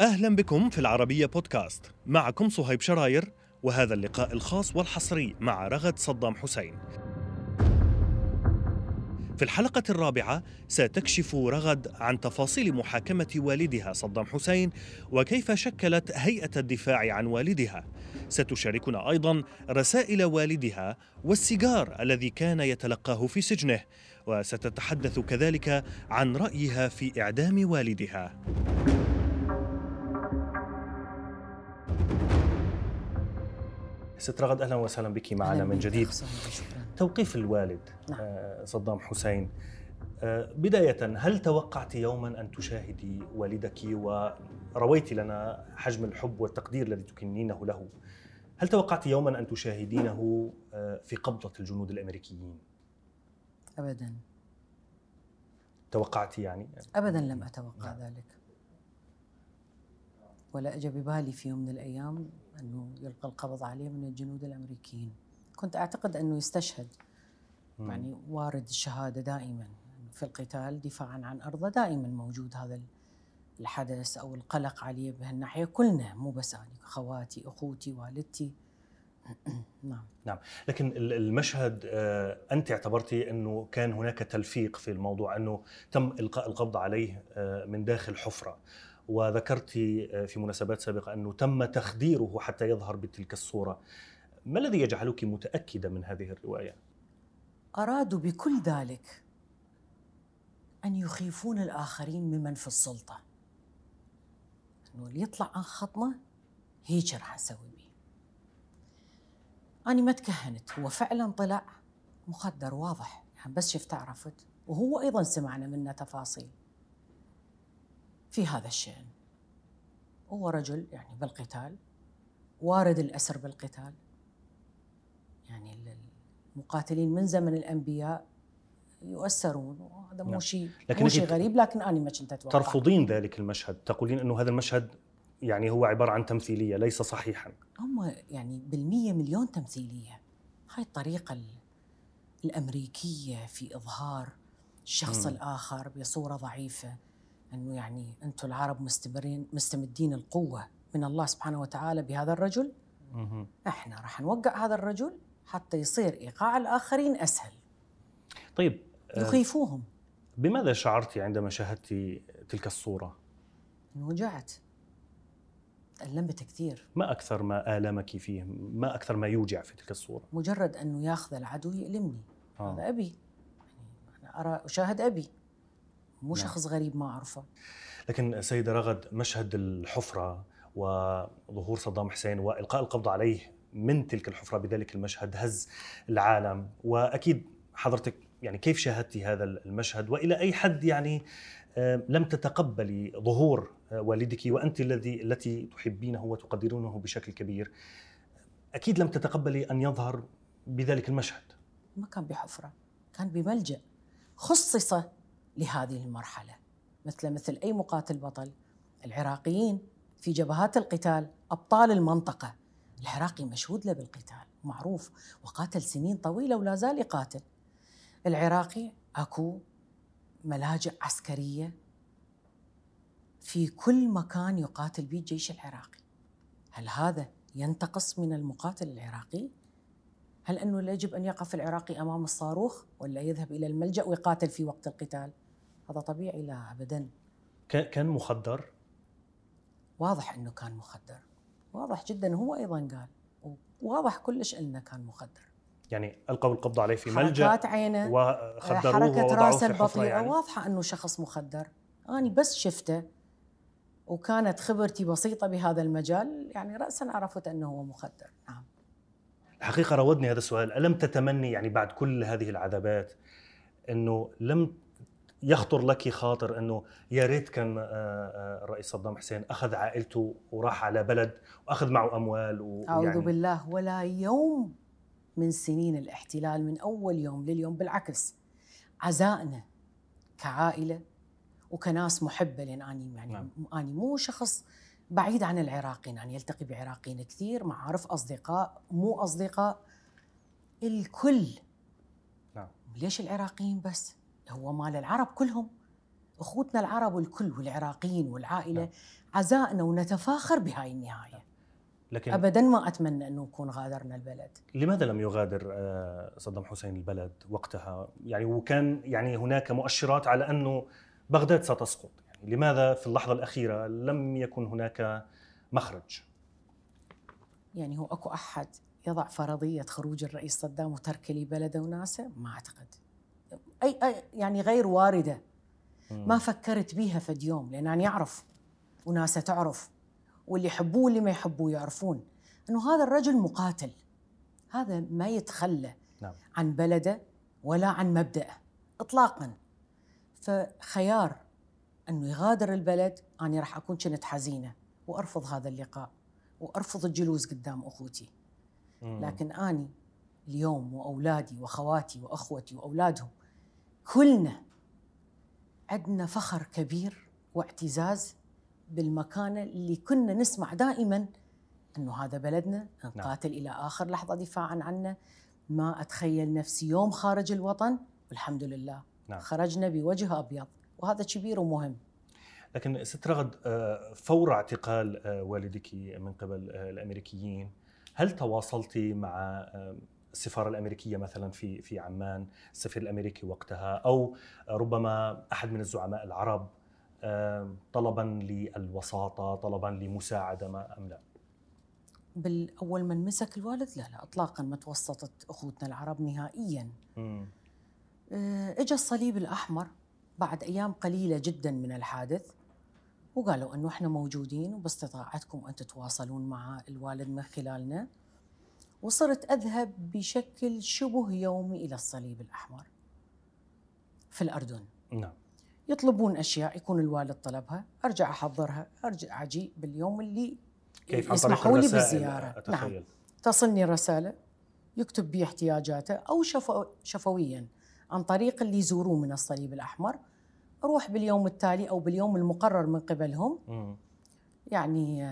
أهلا بكم في العربية بودكاست معكم صهيب شراير وهذا اللقاء الخاص والحصري مع رغد صدام حسين في الحلقة الرابعة ستكشف رغد عن تفاصيل محاكمة والدها صدام حسين وكيف شكلت هيئة الدفاع عن والدها. ستشاركنا أيضا رسائل والدها والسيجار الذي كان يتلقاه في سجنه، وستتحدث كذلك عن رأيها في إعدام والدها. ست رغد أهلا وسهلا بك معنا من جديد. توقيف الوالد نعم. آه، صدام حسين آه، بداية هل توقعت يوما أن تشاهدي والدك ورويت لنا حجم الحب والتقدير الذي تكنينه له هل توقعت يوما أن تشاهدينه آه، في قبضة الجنود الأمريكيين؟ أبدا توقعت يعني؟ أبدا لم أتوقع نعم. ذلك ولا أجى ببالي في يوم من الأيام أنه يلقى القبض عليه من الجنود الأمريكيين. كنت أعتقد أنه يستشهد مم. يعني وارد الشهادة دائما في القتال دفاعا عن أرضه. دائما موجود هذا الحدث أو القلق عليه بهالناحية. كلنا مو بس أنا خواتي أخوتي والدتي. نعم. نعم. لكن المشهد آه، أنت اعتبرتي أنه كان هناك تلفيق في الموضوع أنه تم إلقاء القبض عليه آه، من داخل حفرة. وذكرت آه، في مناسبات سابقة أنه تم تخديره حتى يظهر بتلك الصورة. ما الذي يجعلك متأكدة من هذه الرواية؟ ارادوا بكل ذلك أن يخيفون الآخرين ممن في السلطة. أنه اللي يطلع عن خطنا هيك راح نسوي به أنا ما تكهنت. هو فعلا طلع مخدر واضح. يعني بس شفت عرفت؟ وهو أيضا سمعنا منه تفاصيل. في هذا الشأن. هو رجل يعني بالقتال وارد الأسر بالقتال. يعني المقاتلين من زمن الأنبياء يؤسرون وهذا مو نعم. شيء مو شيء غريب لكن أنا ما كنت أتوقع. ترفضين ذلك المشهد؟ تقولين أنه هذا المشهد يعني هو عبارة عن تمثيلية ليس صحيحا. هم يعني بالمية مليون تمثيلية. هاي الطريقة الأمريكية في إظهار الشخص م. الآخر بصورة ضعيفة. أنه يعني أنتم العرب مستمرين مستمدين القوة من الله سبحانه وتعالى بهذا الرجل؟ إحنا راح نوقع هذا الرجل حتى يصير إيقاع الآخرين أسهل. طيب آه، يخيفوهم. بماذا شعرت عندما شاهدت تلك الصورة؟ انوجعت. تألمت كثير. ما أكثر ما آلمك فيه ما أكثر ما يوجع في تلك الصورة؟ مجرد أنه ياخذ العدو يؤلمني آه. هذا أبي. يعني أنا أرى أشاهد أبي. مو نعم. شخص غريب ما أعرفه. لكن سيدة رغد مشهد الحفرة وظهور صدام حسين وإلقاء القبض عليه من تلك الحفرة بذلك المشهد هز العالم. وأكيد حضرتك يعني كيف شاهدتي هذا المشهد؟ وإلى أي حد يعني لم تتقبلي ظهور آه، والدك وأنت الذي التي تحبينه وتقدرونه بشكل كبير. أكيد لم تتقبلي أن يظهر بذلك المشهد. ما كان بحفرة كان بملجأ خصص لهذه المرحلة. مثل مثل أي مقاتل بطل العراقيين في جبهات القتال أبطال المنطقة. العراقي مشهود له بالقتال معروف وقاتل سنين طويلة ولا زال يقاتل. العراقي أكو ملاجئ عسكرية في كل مكان يقاتل به الجيش العراقي. هل هذا ينتقص من المقاتل العراقي؟ هل أنه يجب أن يقف العراقي أمام الصاروخ ولا يذهب إلى الملجأ ويقاتل في وقت القتال؟ هذا طبيعي لا ابدا. كان مخدر؟ واضح إنه كان مخدر. واضح جدا هو أيضا قال. واضح كلش إنه كان مخدر. يعني ألقوا القبض عليه في ملجأ حركات عينه وخدروه حركة راسه البطيئه يعني. واضحة إنه شخص مخدر. أنا بس شفته وكانت خبرتي بسيطة بهذا المجال. يعني راسا عرفت إنه هو مخدر. نعم. الحقيقة راودني هذا السؤال. ألم تتمني يعني بعد كل هذه العذابات إنه لم يخطر لك خاطر أنه يا ريت كان آه، آه، الرئيس صدام حسين أخذ عائلته وراح على بلد وأخذ معه أموال ويعني أعوذ بالله ولا يوم من سنين الاحتلال من أول يوم لليوم بالعكس عزائنا كعائلة وكناس محبة لأن أني يعني نعم. أني مو شخص بعيد عن العراقيين يعني يلتقي بعراقيين كثير معارف أصدقاء مو أصدقاء الكل نعم. ليش العراقيين بس هو مال العرب كلهم أخوتنا العرب الكل والعراقيين والعائلة نعم. عزائنا ونتفاخر بهاي النهاية لكن ابدا ما أتمنى أنه نكون غادرنا البلد لماذا لم يغادر آه، صدام حسين البلد وقتها؟ يعني وكان يعني هناك مؤشرات على أنه بغداد ستسقط، يعني لماذا في اللحظة الأخيرة لم يكن هناك مخرج؟ يعني هو أكو أحد يضع فرضية خروج الرئيس صدام وترك لي بلده وناسه ما أعتقد أي, أي يعني غير واردة. ما فكرت بيها فد يوم لأن أنا يعرف وناسه تعرف واللي يحبوه واللي ما يحبوه يعرفون إنه هذا الرجل مقاتل. هذا ما يتخلى نعم. عن بلده ولا عن مبدأه اطلاقا. فخيار إنه يغادر البلد أنا راح أكون كنت حزينة وأرفض هذا اللقاء وأرفض الجلوس قدام أخوتي. لكن اني اليوم وأولادي وأخواتي وأخوتي وأولادهم كلنا عندنا فخر كبير واعتزاز بالمكانه اللي كنا نسمع دائما إنه هذا بلدنا نقاتل إلى آخر لحظة دفاعا عنه. ما أتخيل نفسي يوم خارج الوطن والحمد لله. نعم. خرجنا بوجه أبيض وهذا كبير ومهم. لكن ست رغد آه، فور اعتقال آه، والدك من قبل آه، الأمريكيين. هل تواصلت مع السفارة الأمريكية مثلا في في عمان السفير الأمريكي وقتها أو ربما أحد من الزعماء العرب آه، طلبا للوساطة طلبا لمساعدة ما أم لا؟ بالاول من مسك الوالد؟ لا لا اطلاقا ما توسطت أخوتنا العرب نهائيا. آه، اجى الصليب الأحمر بعد أيام قليلة جدا من الحادث وقالوا إنه إحنا موجودين وباستطاعتكم أن تتواصلون مع الوالد من خلالنا. وصرت أذهب بشكل شبه يومي إلى الصليب الأحمر. في الأردن. نعم. يطلبون أشياء يكون الوالد طلبها أرجع أحضرها أرجع أجي باليوم اللي كيف يسمحوا لي الرسائل؟ بالزيارة. نعم. تصلني رسالة يكتب بي احتياجاته أو شفو شفويا عن طريق اللي يزوروه من الصليب الأحمر. أروح باليوم التالي أو باليوم المقرر من قبلهم. مم. يعني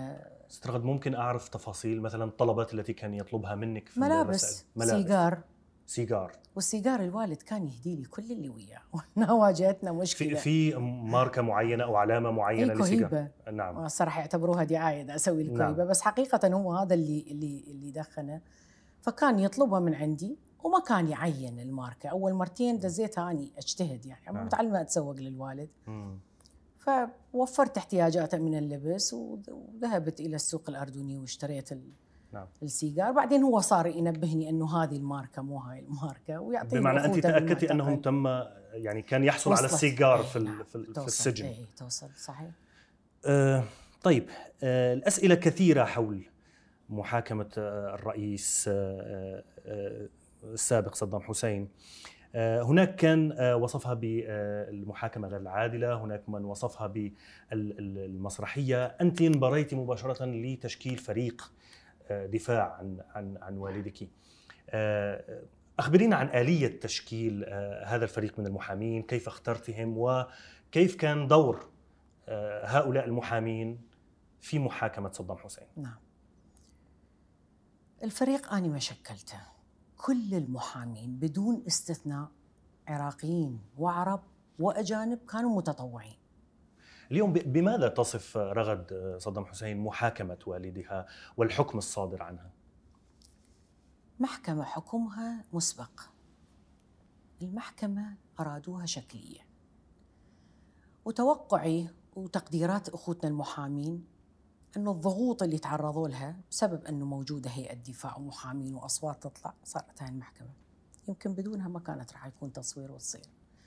آه، ست رغد ممكن أعرف تفاصيل مثلا الطلبات التي كان يطلبها منك في ملابس؟ ملابس. سيجار. سيجار. والسيجار الوالد كان يهدي لي كل اللي وياه. واجهتنا في مشكلة. في ماركة معينة أو علامة معينة للسيجار؟ نعم. الصراحة يعتبروها دعاية دا أسوي نعم. الكويبة بس حقيقة هو هذا اللي اللي اللي دخنه. فكان يطلبها من عندي وما كان يعين الماركة. أول مرتين دزيتها أني أجتهد يعني. نعم. متعلمة أتسوق للوالد. مم. فوفرت احتياجاته من اللبس وذ- وذهبت إلى السوق الأردني واشتريت ال- نعم. السيجار بعدين هو صار ينبهني أنه هذه الماركة مو هاي الماركة ويعطيني بمعنى أنت تأكدتي أنه بالمعتقل. تم يعني كان يحصل على. السيجار في نعم. في, ال- في توصل. السجن اي توصل صحيح آه طيب آه الأسئلة كثيرة حول محاكمة آه الرئيس آه آه السابق صدام حسين آه هناك كان آه وصفها بالمحاكمة غير العادلة هناك من وصفها بالمسرحيه أنت انبريتي مباشرة لتشكيل فريق آه دفاع عن عن عن والدك. آه أخبرينا عن آلية تشكيل آه هذا الفريق من المحامين كيف اخترتهم وكيف كان دور آه، هؤلاء المحامين في محاكمة صدام حسين. نعم. الفريق أنا ما شكلته. كل المحامين بدون استثناء عراقيين وعرب وأجانب كانوا متطوعين. اليوم بماذا تصف رغد آه، صدام حسين محاكمة والدها والحكم الصادر عنها؟ محكمة حكمها مسبق. المحكمة أرادوها شكلية. وتوقعي وتقديرات أخوتنا المحامين أنه الضغوط اللي تعرضوا لها بسبب أنه موجودة هيئة دفاع ومحامين وأصوات تطلع صارت هاي المحكمة. يمكن بدونها ما كانت راح يكون تصوير وتصير.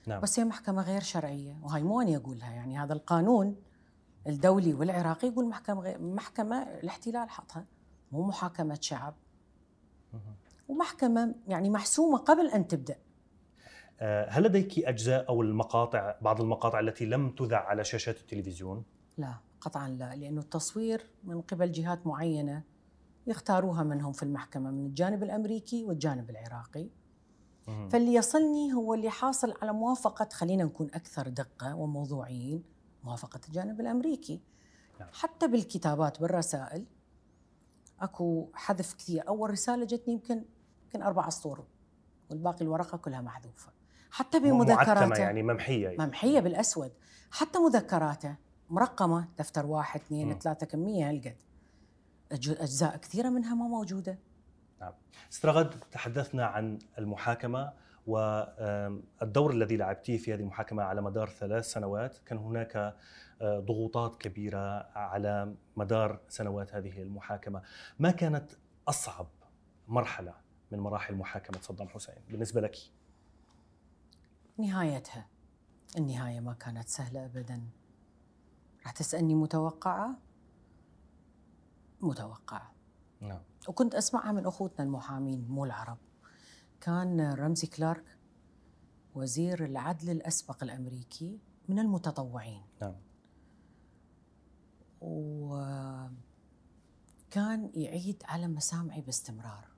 نعم. بس هي محكمة غير شرعية وهاي مو أنا أقولها يعني هذا القانون الدولي والعراقي يقول محكمة غير محكمة الاحتلال حطها مو محاكمة شعب. مهم. ومحكمة يعني محسومة قبل أن تبدأ. آه، هل لديك أجزاء أو المقاطع بعض المقاطع التي لم تذع على شاشات التلفزيون؟ لا. قطعا لا لأنه التصوير من قبل جهات معينة يختاروها منهم في المحكمة من الجانب الأمريكي والجانب العراقي. فاللي يصلني هو اللي حاصل على موافقة خلينا نكون أكثر دقة وموضوعيين موافقة الجانب الأمريكي نعم. حتى بالكتابات بالرسائل أكو حذف كثير أول رسالة جتني يمكن يمكن أربع أسطور والباقي الورقة كلها محذوفة حتى بمذكراته يعني ممحية يعني. ممحية بالأسود حتى مذكراته مرقمة دفتر واحد اثنين. ثلاثة كميه هالقد أجزاء كثيرة منها ما موجودة. استرغد تحدثنا عن المحاكمة والدور الذي لعبتيه في هذه المحاكمة على مدار ثلاث سنوات. كان هناك آه، ضغوطات كبيرة على مدار سنوات هذه المحاكمة. ما كانت أصعب مرحلة من مراحل محاكمة صدام حسين بالنسبة لك؟ نهايتها. النهاية ما كانت سهلة ابدا. تسألني متوقعة؟ متوقعة. نعم. وكنت أسمعها من أخوتنا المحامين مو العرب. كان رمزي كلارك وزير العدل الأسبق الأمريكي من المتطوعين. نعم. وكان يعيد على مسامعي باستمرار.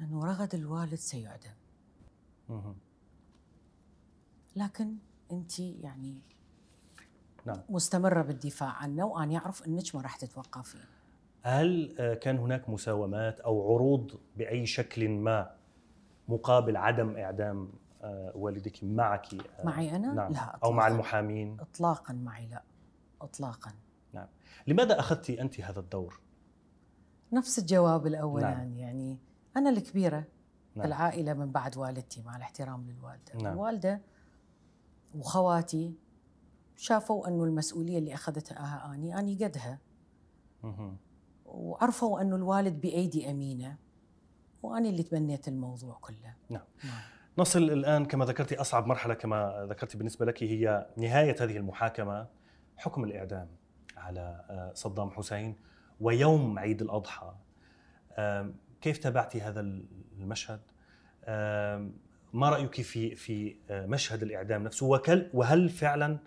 أنه رغد الوالد سيعدم. مهم. لكن أنت يعني نعم مستمرة بالدفاع عنه وأنا يعرف أنك ما راح تتوقفين هل آه، كان هناك مساومات أو عروض بأي شكل ما مقابل عدم إعدام آه، والدك معك آه، معي أنا؟ نعم. لا أو مع. المحامين إطلاقا معي لا إطلاقا لماذا أخذت أنت هذا الدور؟ نفس الجواب الأولاني نعم. نعم. يعني أنا الكبيرة نعم. نعم. العائلة من بعد والدتي مع الاحترام للوالدة نعم. نعم. الوالدة وخواتي شافوا أنه المسؤولية اللي أخذتها أني أني قدها مهم. وعرفوا أنه الوالد بأيدي أمينة وأنا اللي تبنيت الموضوع كله نعم. نعم. نصل الآن كما ذكرت أصعب مرحلة كما ذكرت بالنسبة لك هي نهاية هذه المحاكمة حكم الإعدام على آه، صدام حسين ويوم عيد الأضحى آم، كيف تابعتي هذا المشهد؟ ما رأيك في في آه، مشهد الإعدام نفسه وهل فعلا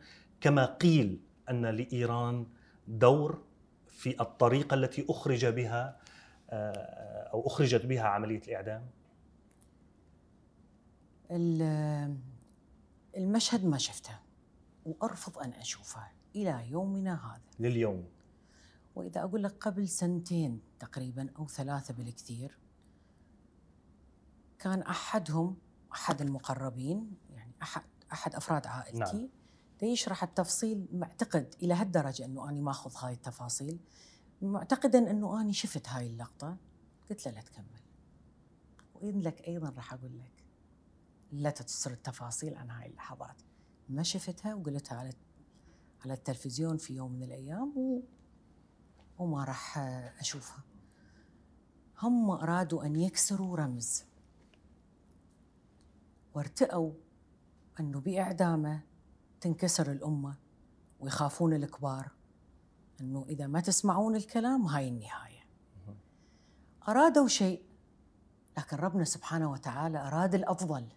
كما قيل أن لإيران دور في الطريقة التي أخرج بها آه، أو أخرجت بها عملية الإعدام؟ ال- المشهد ما شفته وأرفض أن أشوفه إلى يومنا هذا لليوم وإذا أقول لك قبل سنتين تقريبا أو ثلاثة بالكثير كان أحدهم أحد المقربين يعني أحد أحد أفراد عائلتي نعم. يشرح التفصيل معتقد إلى هالدرجة أنه أنا ما أخذ هاي التفاصيل معتقدا أنه أنا شفت هاي اللقطة. قلت له لا تكمل. وإذن لك أيضا راح أقول لك لا تتصل التفاصيل عن هاي اللحظات. ما شفتها وقلتها على على التلفزيون في يوم من الأيام و وما راح أشوفها. هم أرادوا أن يكسروا رمز. وارتأوا أنه بإعدامه تنكسر الأمة ويخافون الكبار. أنه إذا ما تسمعون الكلام هاي النهاية. أرادوا شيء لكن ربنا سبحانه وتعالى أراد الأفضل.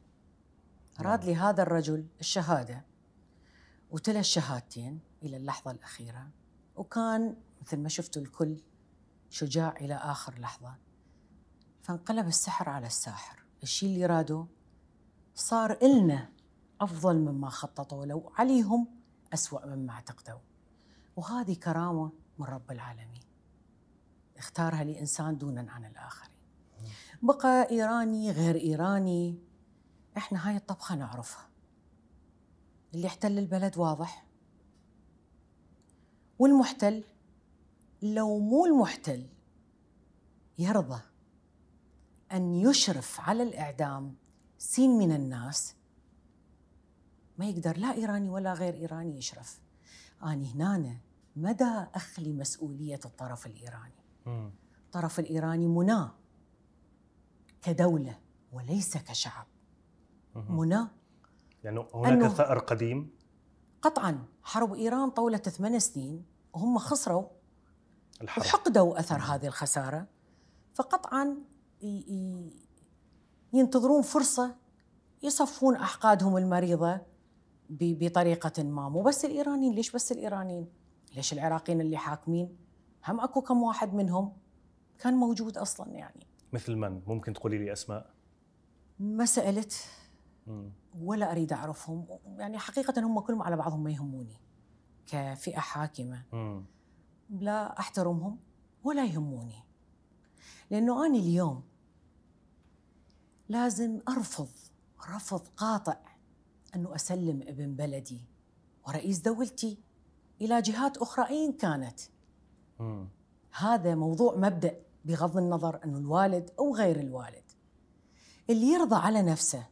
أراد نعم. لهذا الرجل الشهادة. وتلا الشهادتين إلى اللحظة الأخيرة. وكان مثل ما شفتوا الكل شجاع إلى آخر لحظة. فانقلب السحر على الساحر. الشيء اللي رادوا صار إلنا. أفضل مما خططوا لو عليهم أسوأ مما اعتقدوا. وهذه كرامة من رب العالمين. اختارها لإنسان دونا عن الآخرين. بقى إيراني غير إيراني إحنا هاي الطبخة نعرفها. اللي احتل البلد واضح. والمحتل لو مو المحتل يرضى أن يشرف على الإعدام سين من الناس ما يقدر لا إيراني ولا غير إيراني يشرف. أنا هنا مدى أخلي مسؤولية الطرف الإيراني. مم. الطرف الإيراني مناه كدولة وليس كشعب. مناه يعني هناك ثأر قديم؟ قطعا حرب إيران طولت ثمان سنين وهم خسروا. الحرب. وحقدوا أثر هذه الخسارة. فقطعا ينتظرون فرصة يصفون أحقادهم المريضة. ب- بطريقة ما. مو بس الإيرانيين. ليش بس الإيرانيين؟ ليش العراقيين اللي حاكمين؟ هم أكو كم واحد منهم كان موجود أصلا يعني. مثل من؟ ممكن تقولي لي أسماء؟ ما سألت. مم. ولا أريد أعرفهم. يعني حقيقة هم كلهم على بعضهم ما يهموني. كفئة حاكمة. مم. لا أحترمهم ولا يهموني. لأنه أنا اليوم لازم أرفض رفض قاطع أنه أسلم ابن بلدي ورئيس دولتي إلى جهات أخرى أين كانت مم. هذا موضوع مبدأ بغض النظر أنه الوالد أو غير الوالد اللي يرضى على نفسه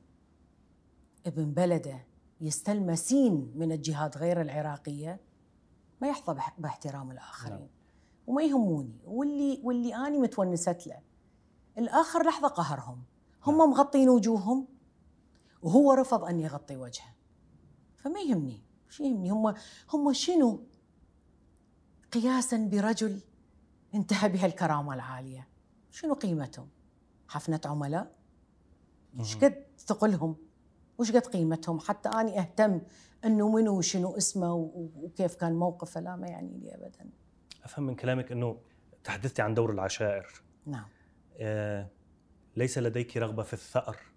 ابن بلده يستلم سين من الجهات غير العراقية ما يحظى باحترام الآخرين نعم. وما يهموني واللي واللي أنا متونست له الآخر لحظة قهرهم هم نعم. مغطين وجوههم وهو رفض أن يغطي وجهه. فما يهمني؟ شو يهمني؟ هم هم شنو؟ قياسا برجل انتهى بها الكرامة العالية. شنو قيمتهم؟ حفنة عملاء؟ مهم. قد ثقلهم؟ وش قد قيمتهم؟ حتى أنا أهتم أنه منو وشنو اسمه وكيف كان موقفه لا ما يعني لي أبدا. أفهم من كلامك أنه تحدثتي عن دور العشائر. نعم. آه ليس لديك رغبة في الثأر.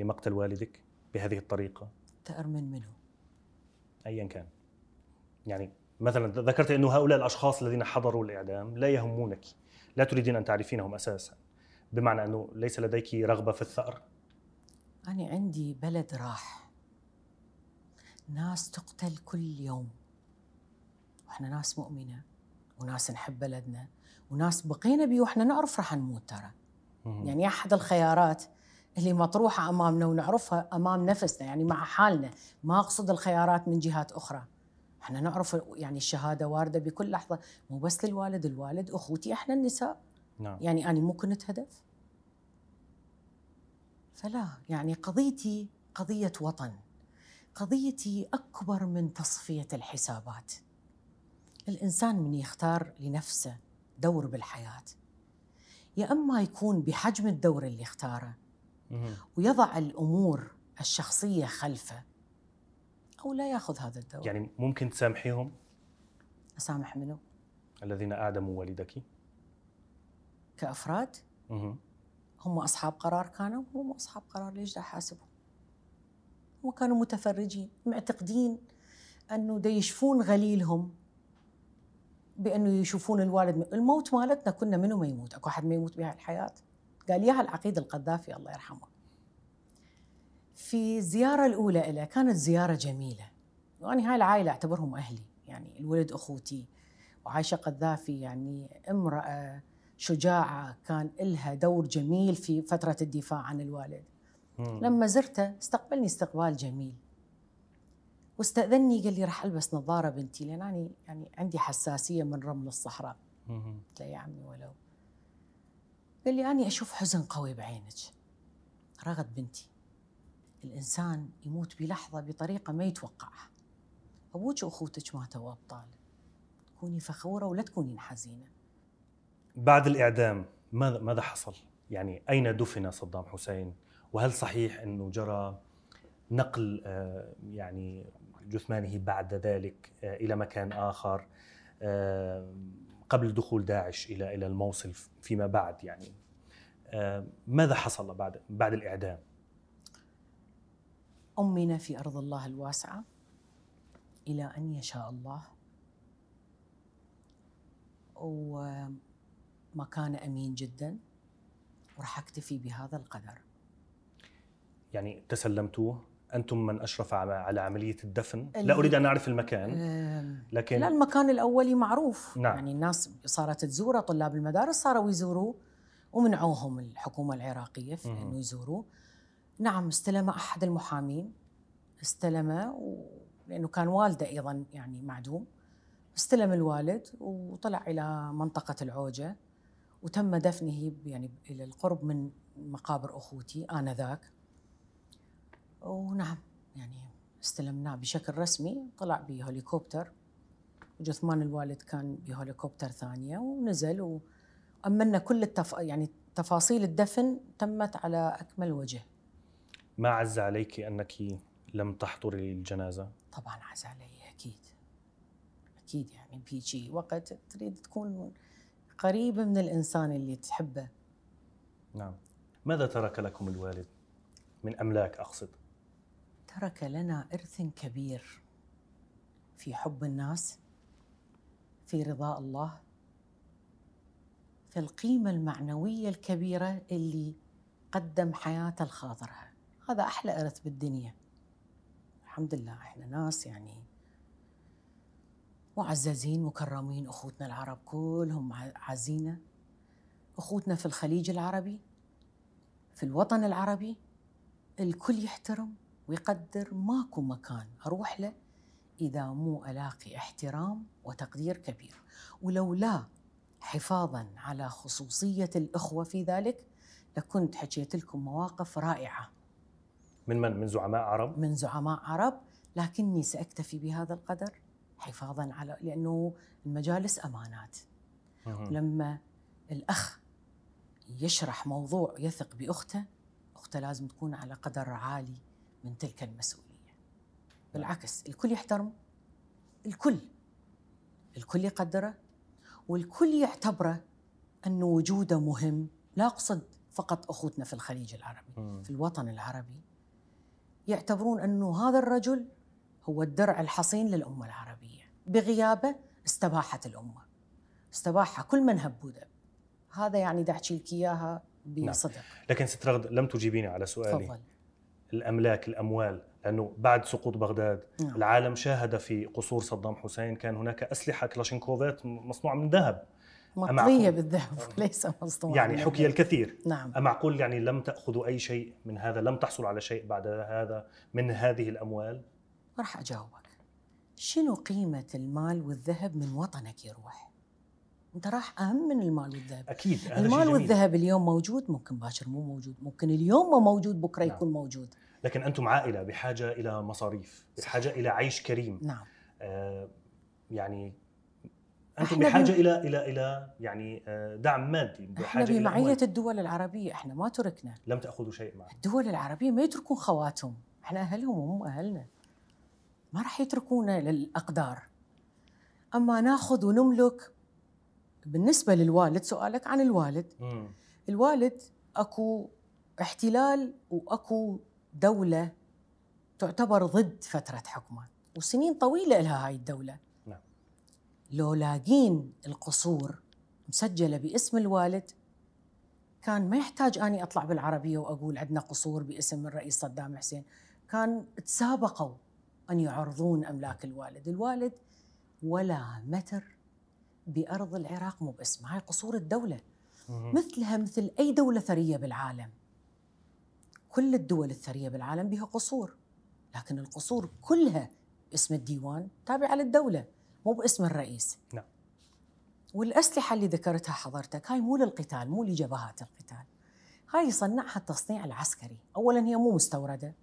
لمقتل والدك بهذه الطريقة؟ ثأر من منو ايا كان. يعني مثلا ذكرت إنه هؤلاء الأشخاص الذين حضروا الإعدام لا يهمونك لا تريدين أن تعرفينهم أساسا بمعنى أنه ليس لديك رغبة في الثأر؟ أنا عندي بلد راح. ناس تقتل كل يوم. وإحنا ناس مؤمنة وناس نحب بلدنا وناس بقينا بيه وإحنا نعرف راح نموت ترى. يعني أحد الخيارات اللي مطروحة أمامنا ونعرفها أمام نفسنا يعني مع حالنا. ما أقصد الخيارات من جهات أخرى. إحنا نعرف يعني الشهادة واردة بكل لحظة. مو بس للوالد الوالد أخوتي إحنا النساء. نعم. يعني أنا مو كنت هدف. فلا يعني قضيتي قضية وطن. قضيتي أكبر من تصفية الحسابات. الإنسان من يختار لنفسه دور بالحياة. يا أما يكون بحجم الدور اللي اختاره. ويضع الأمور الشخصية خلفه أو لا يأخذ هذا الدور يعني ممكن تسامحيهم؟ أسامح منه الذين اعدموا والدك. كأفراد؟ مهم. هم أصحاب قرار كانوا هم أصحاب قرار ليش دا حاسبهم هم كانوا متفرجين معتقدين أنه دا يشفون غليلهم بأنه يشوفون الوالد الموت مالتنا كنا منو ما يموت؟ أكو أحد ما يموت بهاي الحياة؟ قال إياها العقيد القذافي الله يرحمه. في الزيارة الأولى له كانت زيارة جميلة. وأنا هاي العائلة أعتبرهم أهلي. يعني الولد أخوتي وعايشة قذافي يعني امرأة شجاعة كان إلها دور جميل في فترة الدفاع عن الوالد. مم. لما زرته استقبلني استقبال جميل. واستأذني قال لي راح ألبس نظارة بنتي لأن أنا يعني عندي حساسية من رمل الصحراء. قلت له يا عمي ولو. قال لي أنا أشوف حزن قوي بعينك. رغد بنتي. الإنسان يموت بلحظة بطريقة ما يتوقعها. أبوك وأخوتك ماتوا أبطال تكوني فخورة ولا تكونين حزينة. بعد الإعدام ماذا ماذا حصل؟ يعني أين دفن صدام حسين؟ وهل صحيح أنه جرى نقل آه، يعني جثمانه بعد ذلك آه، إلى مكان آخر؟ آه، قبل دخول داعش إلى إلى الموصل فيما بعد يعني. آه، ماذا حصل بعد بعد الإعدام؟ أمنا في أرض الله الواسعة إلى أن يشاء الله. ومكان أمين جدا. وراح أكتفي بهذا القدر. يعني تسلمتوه؟ أنتم من أشرف على عملية الدفن. لا أريد أن أعرف المكان لكن لا المكان الأولي معروف. نعم. يعني الناس صارت تزوره طلاب المدارس صاروا يزوروه ومنعوهم الحكومة العراقية في. أنه يزوروه نعم استلم أحد المحامين استلمه و... لأنه كان والده أيضا يعني معدوم. استلم الوالد وطلع إلى منطقة العوجة وتم دفنه يعني إلى القرب من مقابر أخوتي آنذاك. ونعم يعني استلمناه بشكل رسمي طلع بهليكوبتر وجثمان الوالد كان بهليكوبتر ثانية ونزل وأمنا كل التف... يعني تفاصيل الدفن تمت على أكمل وجه. ما عز عليك أنك لم تحضري الجنازة؟ طبعا عز علي أكيد. أكيد يعني بيجي وقت تريد تكون قريبة من الإنسان اللي تحبه. نعم. ماذا ترك لكم الوالد؟ من أملاك أقصد؟ ترك لنا إرث كبير في حب الناس في رضاء الله في القيمة المعنوية الكبيرة اللي قدم حياته لخاطرها هذا أحلى إرث بالدنيا. الحمد لله إحنا ناس يعني معززين مكرمين أخوتنا العرب كلهم عزينا. أخوتنا في الخليج العربي في الوطن العربي الكل يحترم. ويقدر ماكو مكان. أروح له إذا مو ألاقي احترام وتقدير كبير. ولولا حفاظا على خصوصية الأخوة في ذلك لكنت حكيت لكم مواقف رائعة. من من؟ من زعماء عرب؟ من زعماء عرب لكني سأكتفي بهذا القدر حفاظا على لأنه المجالس أمانات. لما الأخ يشرح موضوع يثق بأخته أخته لازم تكون على قدر عالي. من تلك المسؤولية. بالعكس الكل يحترم الكل الكل يقدره والكل يعتبره أنه وجوده مهم. لا أقصد فقط أخوتنا في الخليج العربي في الوطن العربي يعتبرون أنه هذا الرجل هو الدرع الحصين للأمة العربية. بغيابه استباحت الأمة. استباحها كل من هب ودب. هذا يعني دا أحكي لك إياها بصدق. نعم. لكن ست رغد لم تجيبيني على سؤالي. فضل. الأملاك الأموال لأنه بعد سقوط بغداد نعم. العالم شاهد في قصور صدام حسين كان هناك أسلحة كلاشينكوفات مصنوعة من ذهب. مطليه بالذهب وليس مصنوعة يعني حكي الكثير. نعم. أمعقول يعني لم تأخذوا أي شيء من هذا لم تحصلوا على شيء بعد هذا من هذه الأموال؟ راح أجاوبك. شنو قيمة المال والذهب من وطنك يروح انت راح اهم من المال والذهب. أكيد المال والذهب اليوم موجود؟ ممكن باكر مو موجود. ممكن اليوم ما موجود بكرة نعم. يكون موجود. لكن أنتم عائلة بحاجة إلى مصاريف بحاجة إلى عيش كريم. نعم. آه يعني أنتم بحاجة إلى إلى إلى يعني آه، دعم مادي بحاجة إحنا بمعية الدول العربية إحنا ما تركنا. لم تأخذوا شيء معه الدول العربية ما يتركون خواتهم. إحنا أهلهم وهم أهلنا. ما راح يتركونا للأقدار. أما ناخذ ونملك بالنسبة للوالد سؤالك عن الوالد م. الوالد أكو احتلال وأكو دولة تعتبر ضد فترة حكمه وسنين طويلة لها هاي الدولة نعم. لو لاقين القصور مسجلة باسم الوالد كان ما يحتاج أني أطلع بالعربية وأقول عندنا قصور باسم الرئيس صدام حسين كان تسابقوا أن يعرضون أملاك الوالد الوالد ولا متر بأرض العراق مو باسمه هاي قصور الدولة. مثلها مثل أي دولة ثرية بالعالم. كل الدول الثرية بالعالم بها قصور لكن القصور كلها باسم الديوان تابعة للدولة مو باسم الرئيس. نعم. والأسلحة اللي ذكرتها حضرتك هاي مو للقتال مو لجبهات القتال. هاي يصنعها التصنيع العسكري. أولا هي مو مستوردة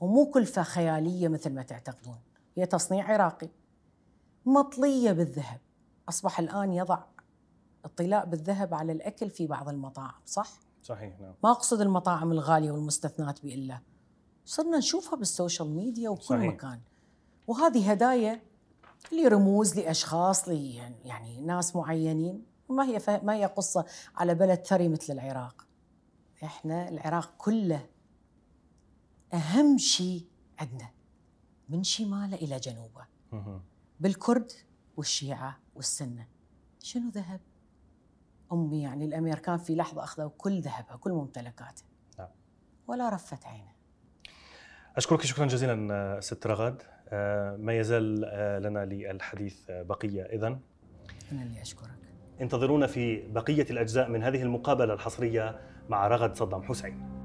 ومو كلفة خيالية مثل ما تعتقدون. هي تصنيع عراقي مطلية بالذهب. أصبح الآن يضع الطلاء بالذهب على الأكل في بعض المطاعم صح؟ صحيح نعم. ما أقصد المطاعم الغالية والمستثنات بإلا. صرنا نشوفها بالسوشيال ميديا وكل صحيح. مكان. وهذه هدايا لرموز لأشخاص لي يعني ناس معينين. ما هي ما هي قصة على بلد ثري مثل العراق؟ إحنا العراق كله أهم شيء عندنا من شماله إلى جنوبه. بالكرد والشيعة والسنة. شنو ذهب؟ أمي يعني الامريكان في لحظة اخذوا كل ذهبها كل ممتلكاتها نعم. ولا رفت عينه. أشكرك شكرا جزيلا ست رغد. آه، ما يزال آه، لنا للحديث بقية. اذا أنا اللي أشكرك. انتظرونا في بقية الأجزاء من هذه المقابلة الحصرية مع رغد صدام حسين.